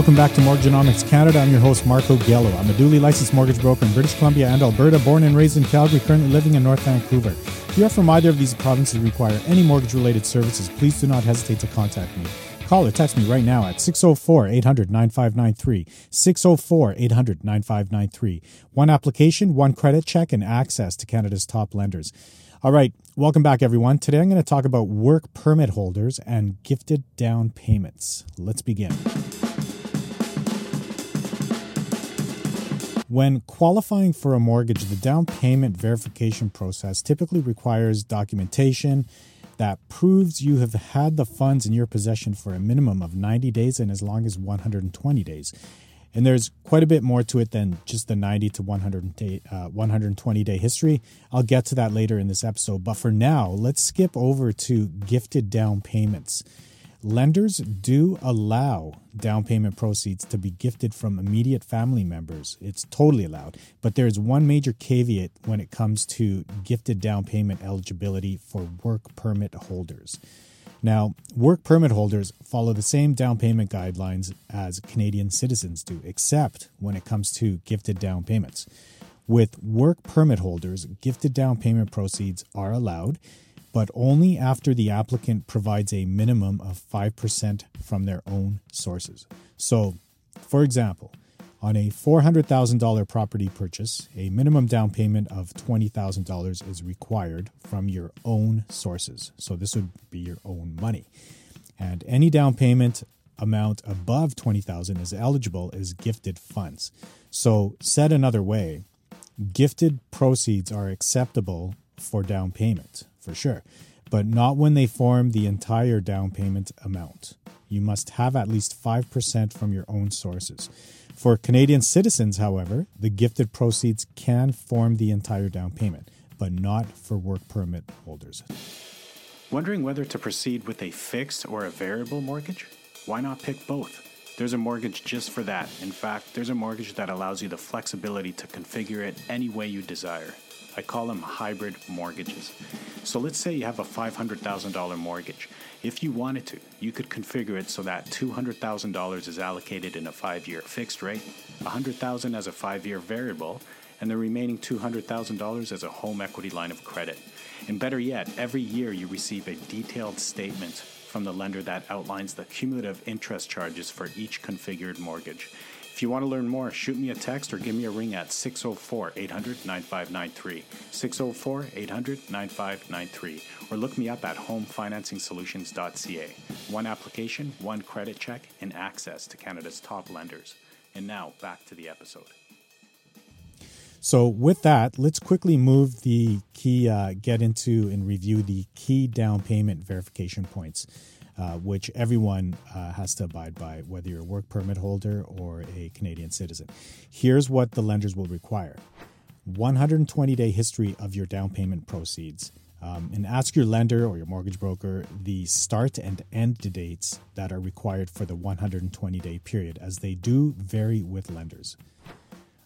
Welcome back to Mortgagenomics Canada. I'm your host, Marko Gelo. I'm a duly licensed mortgage broker in British Columbia and Alberta, born and raised in Calgary, currently living in North Vancouver. If you are from either of these provinces require any mortgage related services, please do not hesitate to contact me. Call or text me right now at 604 800 9593. 604 800 9593. One application, one credit check, and access to Canada's top lenders. All right, welcome back, everyone. Today I'm going to talk about work permit holders and gifted down payments. Let's begin. When qualifying for a mortgage, the down payment verification process typically requires documentation that proves you have had the funds in your possession for a minimum of 90 days and as long as 120 days. And there's quite a bit more to it than just the 90 to 100 day, uh, 120 day history. I'll get to that later in this episode. But for now, let's skip over to gifted down payments. Lenders do allow down payment proceeds to be gifted from immediate family members. It's totally allowed. But there's one major caveat when it comes to gifted down payment eligibility for work permit holders. Now, work permit holders follow the same down payment guidelines as Canadian citizens do, except when it comes to gifted down payments. With work permit holders, gifted down payment proceeds are allowed but only after the applicant provides a minimum of 5% from their own sources. So, for example, on a $400,000 property purchase, a minimum down payment of $20,000 is required from your own sources. So, this would be your own money. And any down payment amount above 20,000 is eligible as gifted funds. So, said another way, gifted proceeds are acceptable for down payment for sure, but not when they form the entire down payment amount. You must have at least 5% from your own sources. For Canadian citizens, however, the gifted proceeds can form the entire down payment, but not for work permit holders. Wondering whether to proceed with a fixed or a variable mortgage? Why not pick both? There's a mortgage just for that. In fact, there's a mortgage that allows you the flexibility to configure it any way you desire. I call them hybrid mortgages. So let's say you have a $500,000 mortgage. If you wanted to, you could configure it so that $200,000 is allocated in a 5-year fixed rate, $100,000 as a 5-year variable, and the remaining $200,000 as a home equity line of credit. And better yet, every year you receive a detailed statement from the lender that outlines the cumulative interest charges for each configured mortgage. If you want to learn more, shoot me a text or give me a ring at 604 800 9593. 604 800 9593. Or look me up at homefinancingsolutions.ca. One application, one credit check, and access to Canada's top lenders. And now back to the episode. So, with that, let's quickly move the key, uh, get into and review the key down payment verification points uh, which everyone uh, has to abide by, whether you're a work permit holder or a Canadian citizen. Here's what the lenders will require 120 day history of your down payment proceeds. Um, and ask your lender or your mortgage broker the start and end dates that are required for the 120 day period, as they do vary with lenders.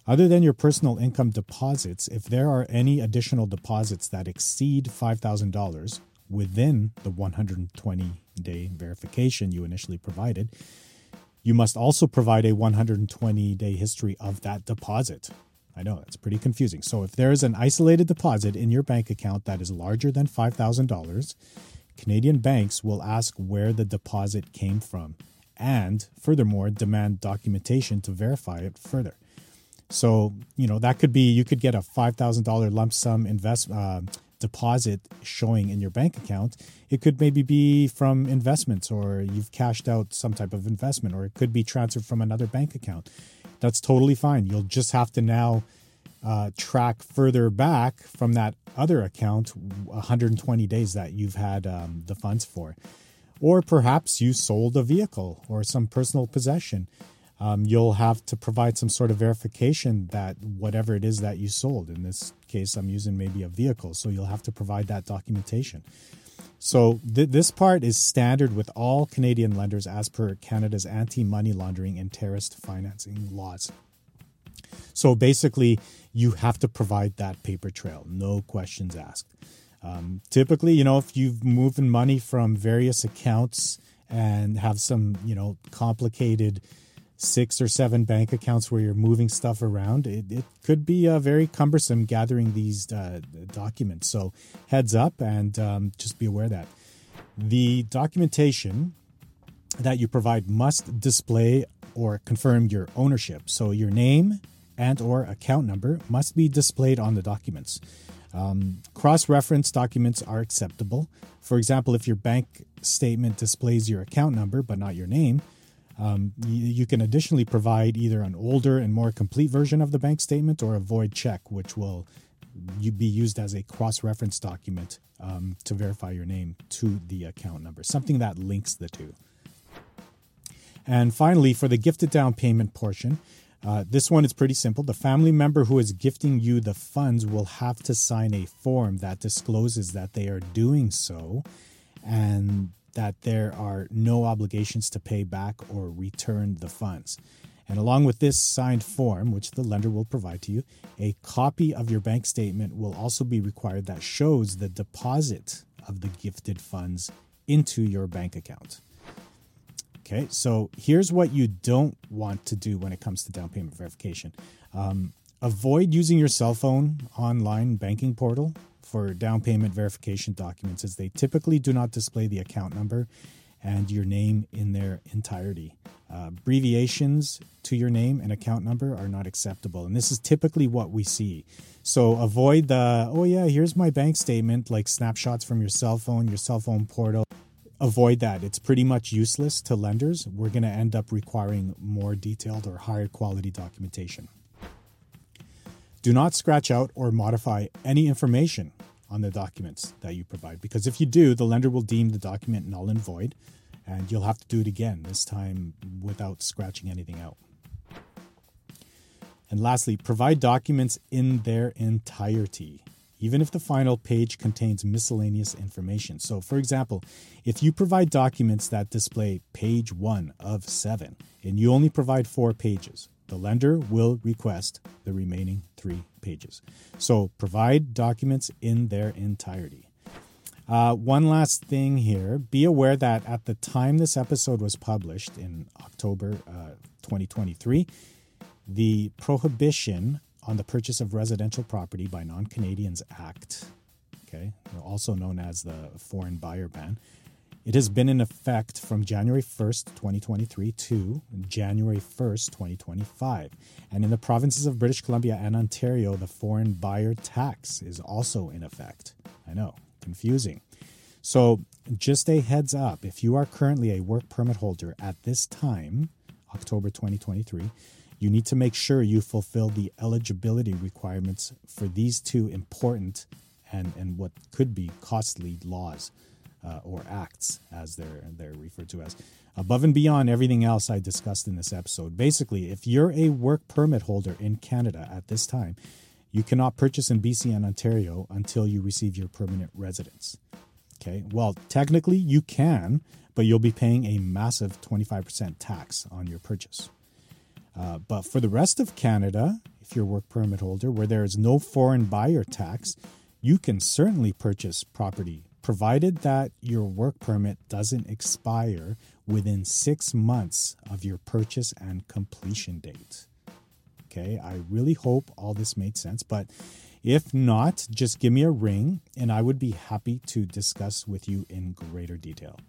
Other than your personal income deposits, if there are any additional deposits that exceed $5,000, within the 120 day verification you initially provided, you must also provide a 120 day history of that deposit. I know that's pretty confusing. So, if there is an isolated deposit in your bank account that is larger than $5,000, Canadian banks will ask where the deposit came from and, furthermore, demand documentation to verify it further. So, you know, that could be you could get a $5,000 lump sum invest, uh, deposit showing in your bank account. It could maybe be from investments or you've cashed out some type of investment or it could be transferred from another bank account. That's totally fine. You'll just have to now uh, track further back from that other account 120 days that you've had um, the funds for. Or perhaps you sold a vehicle or some personal possession um, you'll have to provide some sort of verification that whatever it is that you sold, in this case, I'm using maybe a vehicle, so you'll have to provide that documentation. So th- this part is standard with all Canadian lenders as per Canada's anti-money laundering and terrorist financing laws. So basically, you have to provide that paper trail, no questions asked. Um, typically, you know, if you've moving money from various accounts and have some, you know, complicated six or seven bank accounts where you're moving stuff around, it, it could be uh, very cumbersome gathering these uh, documents. So, heads up and um, just be aware that the documentation that you provide must display or confirm your ownership. So, your name and or account number must be displayed on the documents. Um, cross-reference documents are acceptable. For example, if your bank statement displays your account number but not your name, um, you, you, can additionally provide either an older and more complete version of the bank statement or a void check, which will be used as a cross reference document um, to verify your name to the account number, something that links the two. And finally, for the gifted down payment portion, uh, this one is pretty simple. The family member who is gifting you the funds will have to sign a form that discloses that they are doing so and that there are no obligations to pay back or return the funds. And along with this signed form, which the lender will provide to you, a copy of your bank statement will also be required that shows the deposit of the gifted funds into your bank account. Okay, so here's what you don't want to do when it comes to down payment verification. Um, avoid using your cell phone online banking portal for down payment verification documents, as they typically do not display the account number and your name in their entirety. Uh, abbreviations to your name and account number are not acceptable, and this is typically what we see. So avoid the, oh yeah, here's my bank statement, like snapshots from your cell phone, your cell phone portal avoid that. It's pretty much useless to lenders. We're going to end up requiring more detailed or higher quality documentation. Do not scratch out or modify any information on the documents that you provide because if you do, the lender will deem the document null and void and you'll have to do it again, this time without scratching anything out. And lastly, provide documents in their entirety even if the final page contains miscellaneous information. So, for example, if you provide documents that display page one of seven and you only provide four pages, the lender will request the remaining three pages. So, provide documents in their entirety. Uh, one last thing here be aware that at the time this episode was published in October uh, 2023, the prohibition on the purchase of residential property by non Canadians Act, okay, also known as the Foreign Buyer Ban. It has been in effect from January 1st, 2023 to January 1st, 2025. And in the provinces of British Columbia and Ontario, the foreign buyer tax is also in effect. I know, confusing. So, just a heads up if you are currently a work permit holder at this time, October 2023, you need to make sure you fulfill the eligibility requirements for these two important and, and what could be costly laws uh, or acts, as they're, they're referred to as. Above and beyond everything else I discussed in this episode, basically, if you're a work permit holder in Canada at this time, you cannot purchase in BC and Ontario until you receive your permanent residence. Okay, well, technically you can, but you'll be paying a massive 25% tax on your purchase. Uh, but for the rest of Canada, if you're a work permit holder, where there is no foreign buyer tax, you can certainly purchase property, provided that your work permit doesn't expire within six months of your purchase and completion date. Okay, I really hope all this made sense, but if not, just give me a ring and I would be happy to discuss with you in greater detail.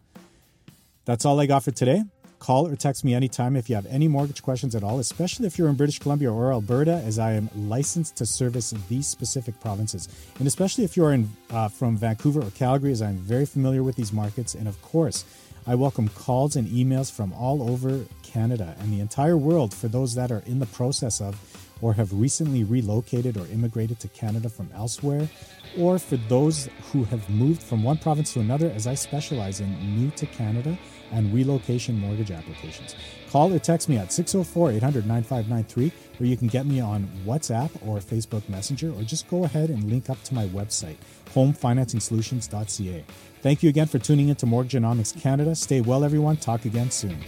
That's all I got for today. Call or text me anytime if you have any mortgage questions at all, especially if you're in British Columbia or Alberta, as I am licensed to service these specific provinces. And especially if you're in, uh, from Vancouver or Calgary, as I'm very familiar with these markets. And of course, I welcome calls and emails from all over Canada and the entire world for those that are in the process of or have recently relocated or immigrated to Canada from elsewhere, or for those who have moved from one province to another, as I specialize in new to Canada and relocation mortgage applications. Call or text me at 604 800 9593, or you can get me on WhatsApp or Facebook Messenger, or just go ahead and link up to my website, homefinancingsolutions.ca. Thank you again for tuning into Mortgagenomics Canada. Stay well, everyone. Talk again soon.